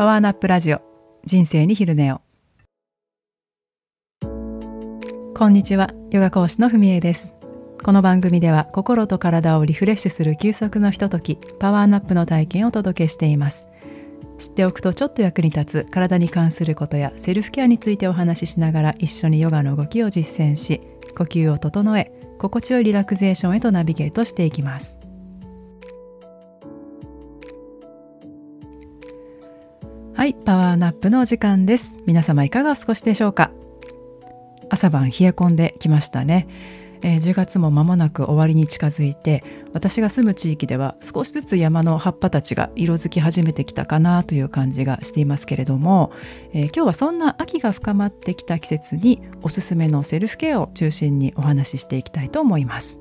パワーナップラジオ。人生に昼寝を。こんにちは。ヨガ講師のふみえです。この番組では心と体をリフレッシュする休息のひとときパワーナップの体験をお届けしています。知っておくとちょっと役に立つ体に関することやセルフケアについてお話ししながら一緒にヨガの動きを実践し呼吸を整え心地よいリラクゼーションへとナビゲートしていきます。はいパワーナップのお時間です。皆様いかがお過ごしでしょうか？朝晩冷え込んできましたね、えー、10月も間もなく終わりに近づいて私が住む地域では少しずつ山の葉っぱたちが色づき始めてきたかなという感じがしていますけれども、えー、今日はそんな秋が深まってきた季節におすすめのセルフケアを中心にお話ししていきたいと思います。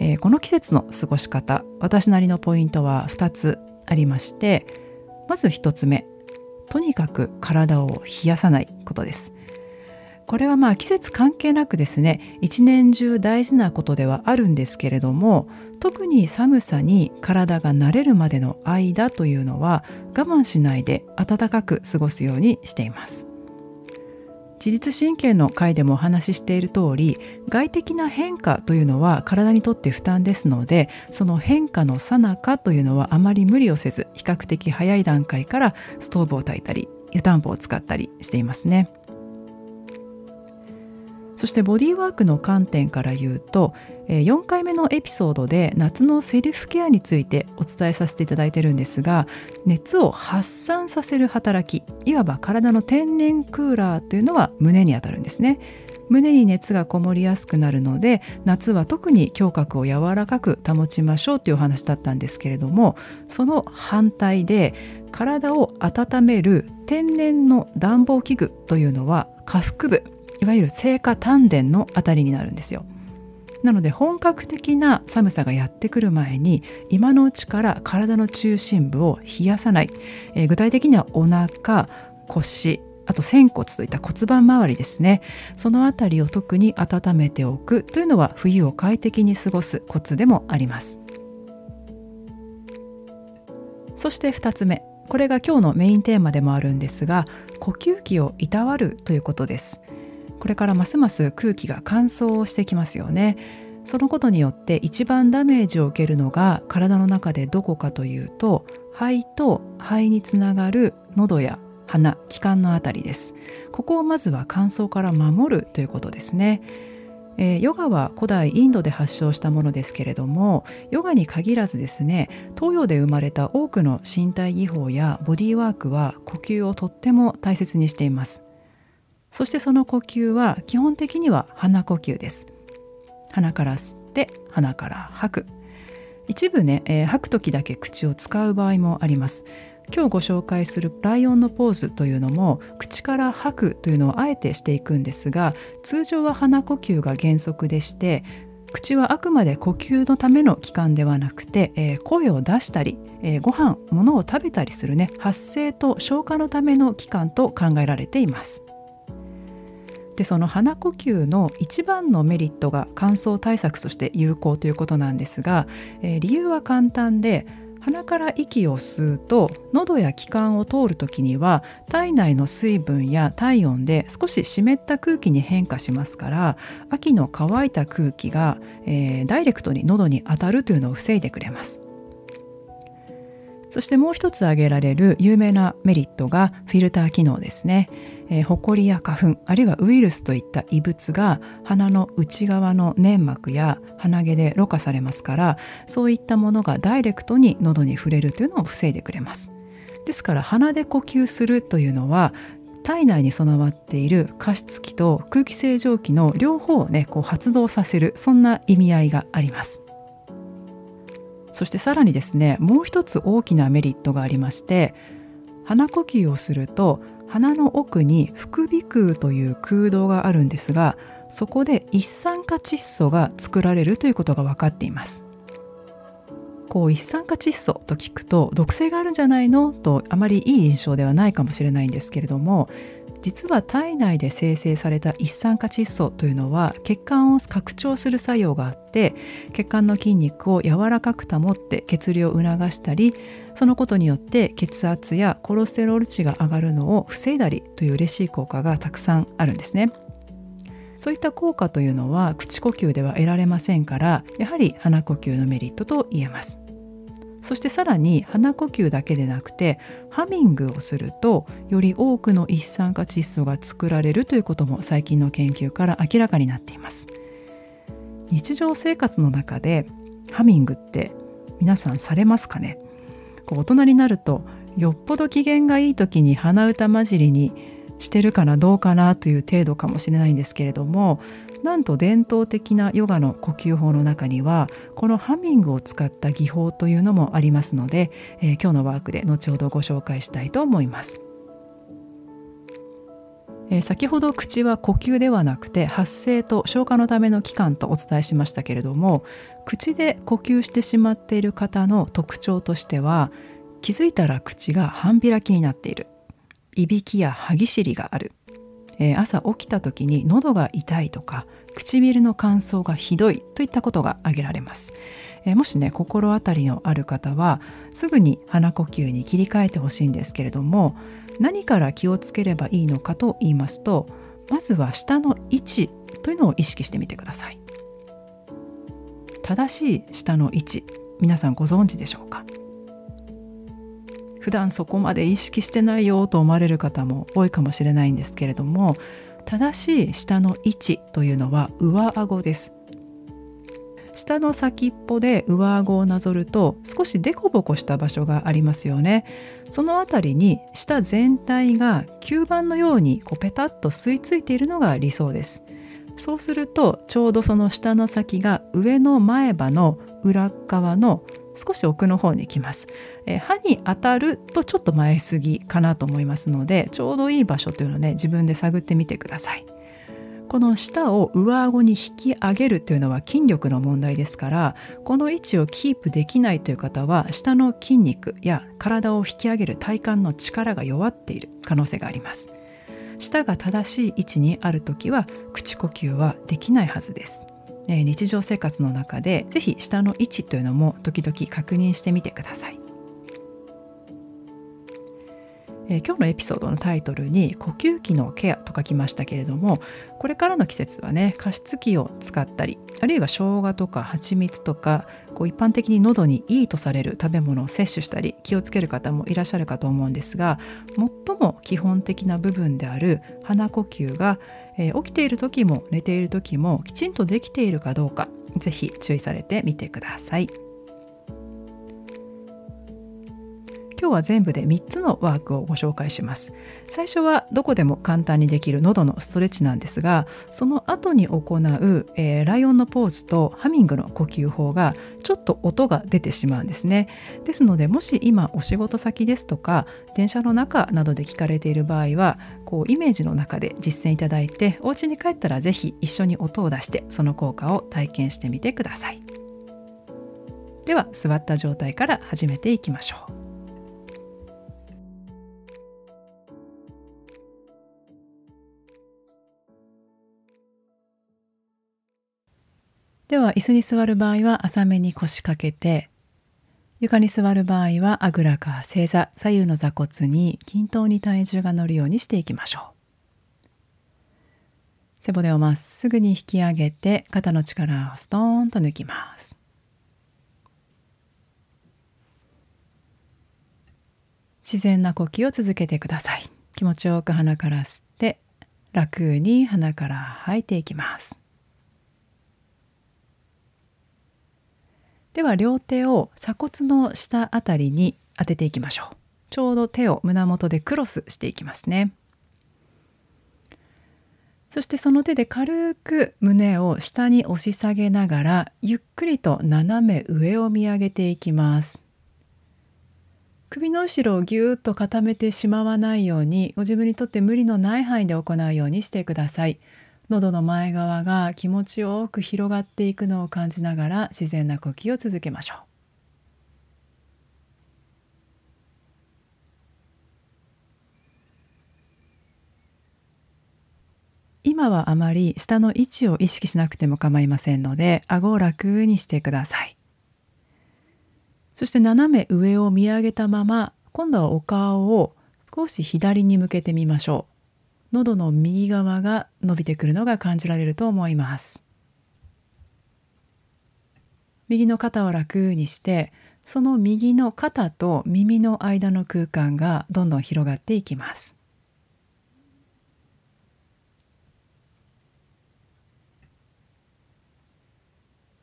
えー、この季節の過ごし方私なりのポイントは2つありましてまず1つ目。とにかく体を冷やさないことです。これはまあ季節関係なくですね一年中大事なことではあるんですけれども特に寒さに体が慣れるまでの間というのは我慢しないで暖かく過ごすようにしています。自律神経の回でもお話ししている通り外的な変化というのは体にとって負担ですのでその変化のさなかというのはあまり無理をせず比較的早い段階からストーブを焚いたり湯たんぽを使ったりしていますね。そしてボディーワークの観点から言うと4回目のエピソードで夏のセルフケアについてお伝えさせていただいてるんですが熱を発散させる働きいわば体の天然クーラーというのは胸にあたるんですね。胸に熱がこもりやすくなるので夏は特に胸郭を柔らかく保ちましょうというお話だったんですけれどもその反対で体を温める天然の暖房器具というのは下腹部いわゆる聖火丹田のあたりになるんですよ。なので本格的な寒さがやってくる前に今のうちから体の中心部を冷やさない、えー、具体的にはお腹腰あと仙骨といった骨盤周りですね。そのあたりを特に温めておく。というのは冬を快適に過ごすコツでもあります。そして2つ目。これが今日のメインテーマでもあるんですが呼吸器をいたわるということです。これからますます空気が乾燥してきますよね。そのことによって一番ダメージを受けるのが体の中でどこかというと肺と肺につながる喉や鼻気管のあたりです。ここをまずは乾燥から守るということですね。えー、ヨガは古代インドで発祥したものですけれどもヨガに限らずですね東洋で生まれた多くの身体技法やボディーワークは呼吸をとっても大切にしています。そしてその呼吸は基本的には鼻呼吸です。鼻から吸って鼻から吐く。一部ね、えー、吐く時だけ口を使う場合もあります。今日ご紹介するライオンのポーズというのも口から吐くというのをあえてしていくんですが通常は鼻呼吸が原則でして口はあくまで呼吸のための器官ではなくて、えー、声を出したり、えー、ご飯物を食べたりするね発声と消化のための器官と考えられています。でその鼻呼吸の一番のメリットが乾燥対策として有効ということなんですが、えー、理由は簡単で鼻から息を吸うと喉や気管を通る時には体内の水分や体温で少し湿った空気に変化しますから秋の乾いた空気が、えー、ダイレクトに喉に当たるというのを防いでくれます。そしてもう一つ挙げられる有名なメリットがフィルター機能ですね。えー、ホコリや花粉あるいはウイルスといった異物が鼻の内側の粘膜や鼻毛でろ過されますからそういったものがダイレクトに喉に触れるというのを防いでくれます。ですから鼻で呼吸するというのは体内に備わっている加湿器と空気清浄機の両方をねこう発動させるそんな意味合いがあります。そしてさらにですねもう一つ大きなメリットがありまして鼻呼吸をすると鼻の奥に副鼻腔という空洞があるんですがそこで一酸化窒素が作られるということが分かっています。こう一酸化窒素と聞くと毒性があるんじゃないの？とあまりいい印象ではないかもしれないんですけれども実は体内で生成された一酸化窒素というのは血管を拡張する作用があって血管の筋肉を柔らかく保って血流を促したりそのことによって血圧やコレステロール値が上がるのを防いだりという嬉しい効果がたくさんあるんですね。そういった効果というのは口呼吸では得られませんからやはり鼻呼吸のメリットと言えます。そしてさらに鼻呼吸だけでなくてハミングをするとより多くの一酸化窒素が作られるということも最近の研究から明らかになっています。日常生活の中でハミングって皆さんされますかね？こう大人になるとよっぽど機嫌がいい時に鼻歌混じりにしてるかなどうかなという程度かもしれないんですけれどもなんと伝統的なヨガの呼吸法の中にはこのハミングを使った技法というのもありますので、えー、今日のワークで後ほどご紹介したいと思います。えー、先ほど口は呼吸ではなくて発声と消化のための器官とお伝えしましたけれども口で呼吸してしまっている方の特徴としては気づいたら口が半開きになっているいびきや歯ぎしりがある。えー、朝起きた時に喉が痛いとか唇の乾燥がひどいといったことが挙げられます、えー、もしね心当たりのある方はすぐに鼻呼吸に切り替えてほしいんですけれども何から気をつければいいのかと言いますとまずは下の位置というのを意識してみてください。正しい下の位置皆さんご存知でしょうか？普段そこまで意識してないよと思われる方も多いかもしれないんですけれども正しい下の位置というのは上顎です。下の先っぽで上顎をなぞると少しデコボコした場所がありますよね。その辺りに下全体が吸盤のようにこうペタッと吸い付いているのが理想です。そうするとちょうどその下の先が上の前歯の裏側の少し奥の方に来ます、え、歯に当たるとちょっと前すぎかなと思いますのでちょうどいい場所というのをね自分で探ってみてください。この舌を上顎に引き上げるというのは筋力の問題ですからこの位置をキープできないという方は下の筋肉や体を引き上げる体幹の力が弱っている可能性があります。舌が正しい位置にある時は口呼吸はできないはずです。日常生活の中で是非下の位置というのも時々確認してみてください。え今日のエピソードのタイトルに呼吸器のケアと書きましたけれどもこれからの季節はね加湿器を使ったりあるいは生姜とか蜂蜜とかこう一般的に喉にいいとされる食べ物を摂取したり気をつける方もいらっしゃるかと思うんですが最も基本的な部分である鼻呼吸がえー、起きている時も寝ている時もきちんとできているかどうかぜひ注意されてみてください。今日は全部で3つのワークをご紹介します。最初はどこでも簡単にできる喉のストレッチなんですがその後に行う、えー、ライオンのポーズとハミングの呼吸法がちょっと音が出てしまうんですね。ですのでもし今お仕事先ですとか電車の中などで聞かれている場合はこうイメージの中で実践いただいてお家に帰ったら是非一緒に音を出してその効果を体験してみてください。では座った状態から始めていきましょう。では椅子に座る場合は浅めに腰掛けて床に座る場合はあぐらか正座左右の座骨に均等に体重が乗るようにしていきましょう。背骨をまっすぐに引き上げて肩の力をストーンと抜きます。自然な呼吸を続けてください。気持ちよく鼻から吸って楽に鼻から吐いていきます。では両手を鎖骨の下あたりに当てていきましょう。ちょうど手を胸元でクロスしていきますね。そしてその手で軽く胸を下に押し下げながらゆっくりと斜め上を見上げていきます。首の後ろをぎゅーっと固めてしまわないようにご自分にとって無理のない範囲で行うようにしてください。喉の前側が気持ちよく広がっていくのを感じながら自然な呼吸を続けましょう。今はあまり下の位置を意識しなくても構いませんので顎を楽にしてくださいそして斜め上を見上げたまま今度はお顔を少し左に向けてみましょう喉の右側が伸びてくるのが感じられると思います。右の肩を楽にしてその右の肩と耳の間の空間がどんどん広がっていきます。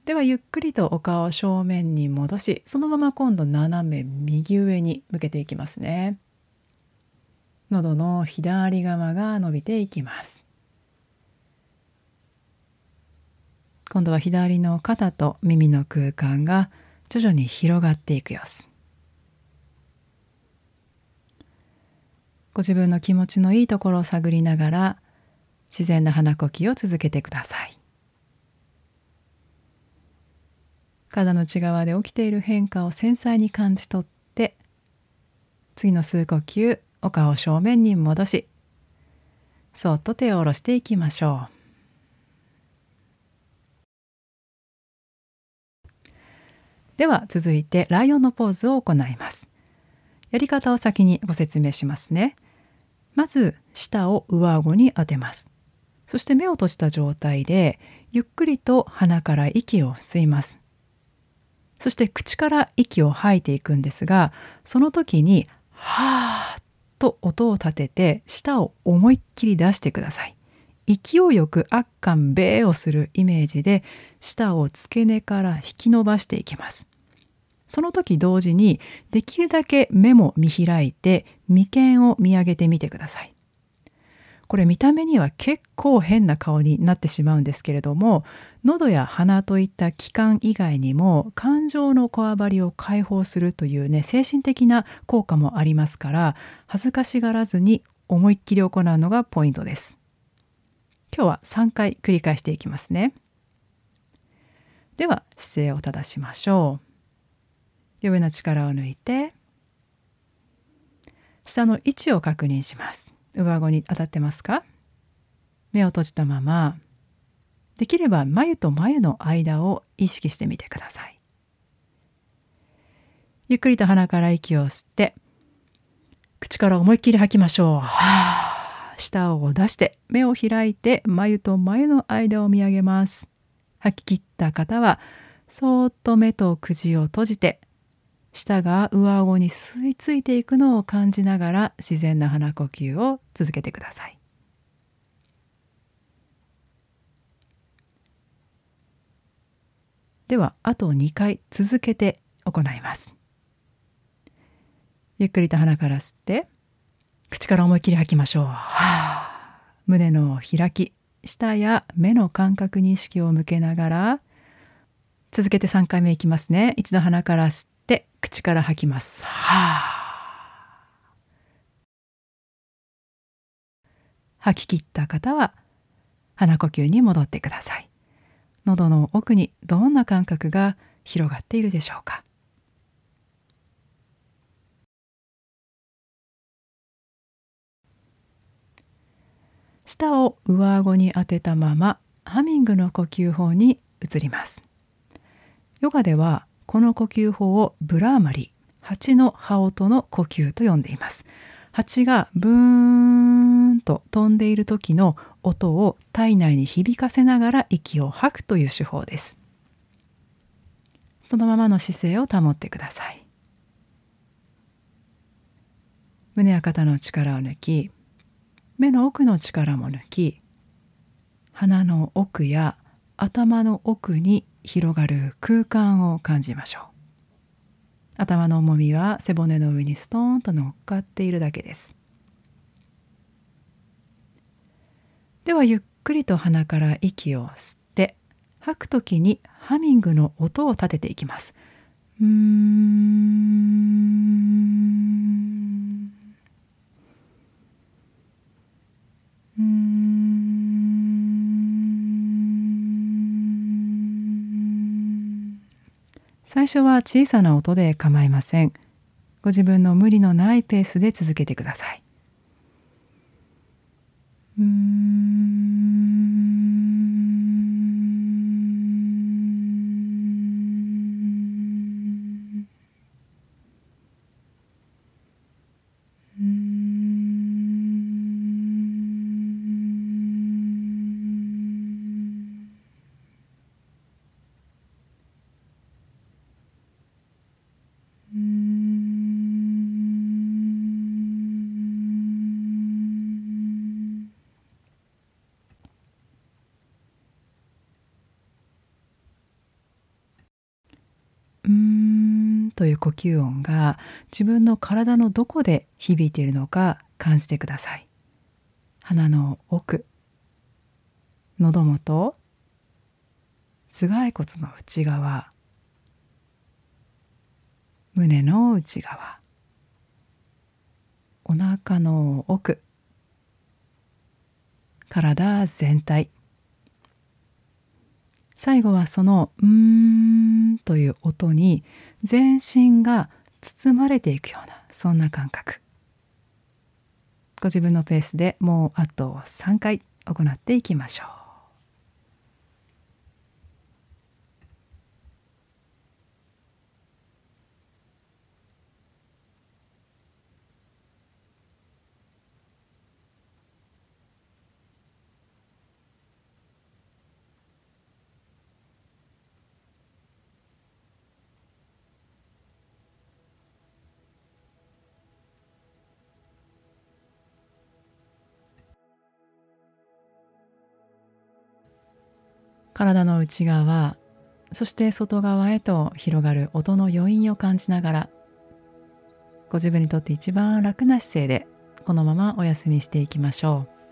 ではゆっくりとお顔を正面に戻しそのまま今度斜め右上に向けていきますね。喉の左側が伸びていきます。今度は左の肩と耳の空間が徐々に広がっていく様子。ご自分の気持ちのいいところを探りながら自然な鼻呼吸を続けてください。体の内側で起きている変化を繊細に感じ取って次の数呼吸お顔を正面に戻しそっと手を下ろしていきましょう。では続いてライオンのポーズを行います。やり方を先にご説明しますね。まず舌を上顎に当てます。そして目を閉じた状態でゆっくりと鼻から息を吸います。そして口から息を吐いていくんですがその時に「はー」と音を立てて舌を思いっきり出してください。勢いよくあっかんべーをするイメージで舌を付け根から引き伸ばしていきます。その時同時にできるだけ目も見開いて眉間を見上げてみてください。これ見た目には結構変な顔になってしまうんですけれども喉や鼻といった器官以外にも感情のこわばりを解放するというね精神的な効果もありますから恥ずかしがらずに思いっきり行うのがポイントです。今日は3回繰り返していきますね。では姿勢を正しましょう。余分な力を抜いて下の位置を確認します。上顎に当たってますか？目を閉じたまま。できれば眉と眉の間を意識してみてください。ゆっくりと鼻から息を吸って口から思いっきり吐きましょう。舌を出して目を開いて眉と眉の間を見上げます。吐き切った方はそーっと目と口を閉じて舌が上顎に吸い付いていくのを感じながら自然な鼻呼吸を続けてください。ではあと2回続けて行います。ゆっくりと鼻から吸って口から思いっきり吐きましょう。胸の開き舌や目の感覚に意識を向けながら続けて3回目いきますね。一度鼻から吸って口から吐きます。は吐き切った方は鼻呼吸に戻ってください。喉の奥にどんな感覚が広がっているでしょうか。舌を上顎に当てたままハミングの呼吸法に移ります。ヨガではこの呼吸法をブラーマリ蜂の羽音の呼吸と呼んでいます。蜂がブーンと飛んでいる時の音を体内に響かせながら息を吐くという手法です。そのままの姿勢を保ってください。胸や肩の力を抜き目の奥の力も抜き鼻の奥や頭の奥に広がる空間を感じましょう。頭の重みは背骨の上にストーンと乗っかっているだけです。ではゆっくりと鼻から息を吸って吐くときにハミングの音を立てていきます。うーん。最初は小さな音で構いません。ご自分の無理のないペースで続けてください。吸音が自分の体のどこで響いているのか感じてください。鼻の奥喉元頭蓋骨の内側。胸の内側。お腹の奥。体全体。最後はその「うーん」という音に全身が包まれていくようなそんな感覚。ご自分のペースでもうあと3回行っていきましょう。体の内側そして外側へと広がる音の余韻を感じながらご自分にとって一番楽な姿勢でこのままお休みしていきましょう。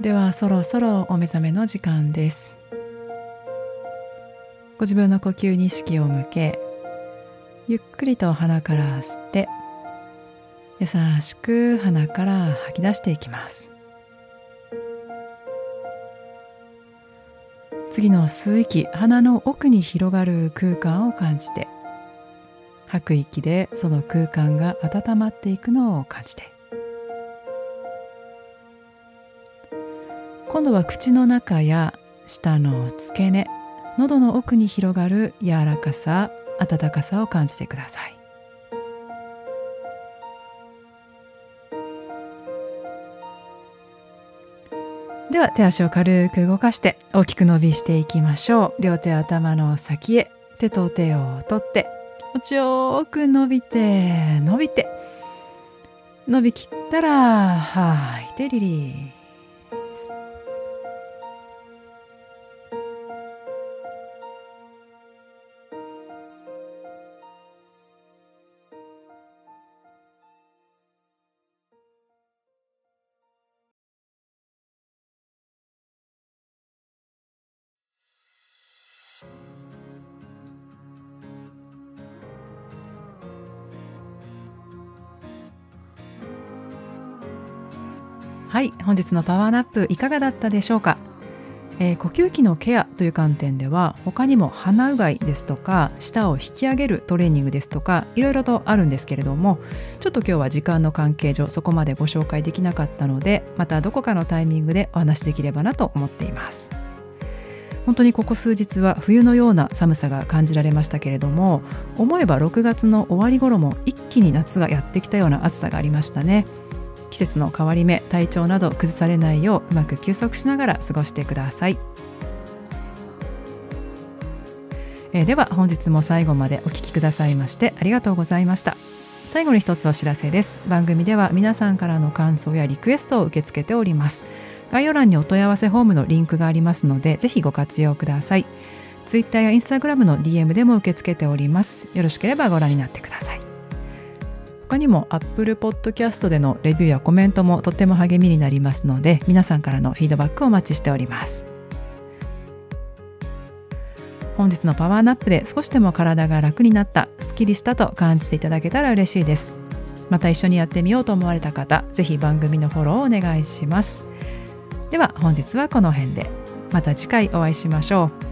ではそろそろお目覚めの時間です。ご自分の呼吸に意識を向けゆっくりと鼻から吸って優しく鼻から吐き出していきます。次の吸う息鼻の奥に広がる空間を感じて吐く息でその空間が温まっていくのを感じて今度は口の中や舌の付け根喉の奥に広がる柔らかさ温かさを感じてください。では手足を軽く動かして大きく伸びしていきましょう。両手頭の先へ手と手を取って気持ちよく伸びて伸びて。伸びきったら吐いてリリー。はい本日のパワーナップいかがだったでしょうか、えー、呼吸器のケアという観点では他にも鼻うがいですとか舌を引き上げるトレーニングですとかいろいろとあるんですけれどもちょっと今日は時間の関係上そこまでご紹介できなかったのでまたどこかのタイミングでお話しできればなと思っています。本当にここ数日は冬のような寒さが感じられましたけれども思えば6月の終わり頃も一気に夏がやってきたような暑さがありましたね。季節の変わり目体調など崩されないよううまく休息しながら過ごしてください、えー、では本日も最後までお聴きくださいましてありがとうございました。最後に一つお知らせです。番組では皆さんからの感想やリクエストを受け付けております。概要欄にお問い合わせフォームのリンクがありますのでぜひご活用ください。Twitter や Instagram の DM でも受け付けております。よろしければご覧になってください。他にも Apple Podcast でのレビューやコメントもとっても励みになりますので皆さんからのフィードバックをお待ちしております。本日のパワーナップで少しでも体が楽になったすっきりしたと感じていただけたら嬉しいです。また一緒にやってみようと思われた方ぜひ番組のフォローをお願いします。では本日はこの辺で。また次回お会いしましょう。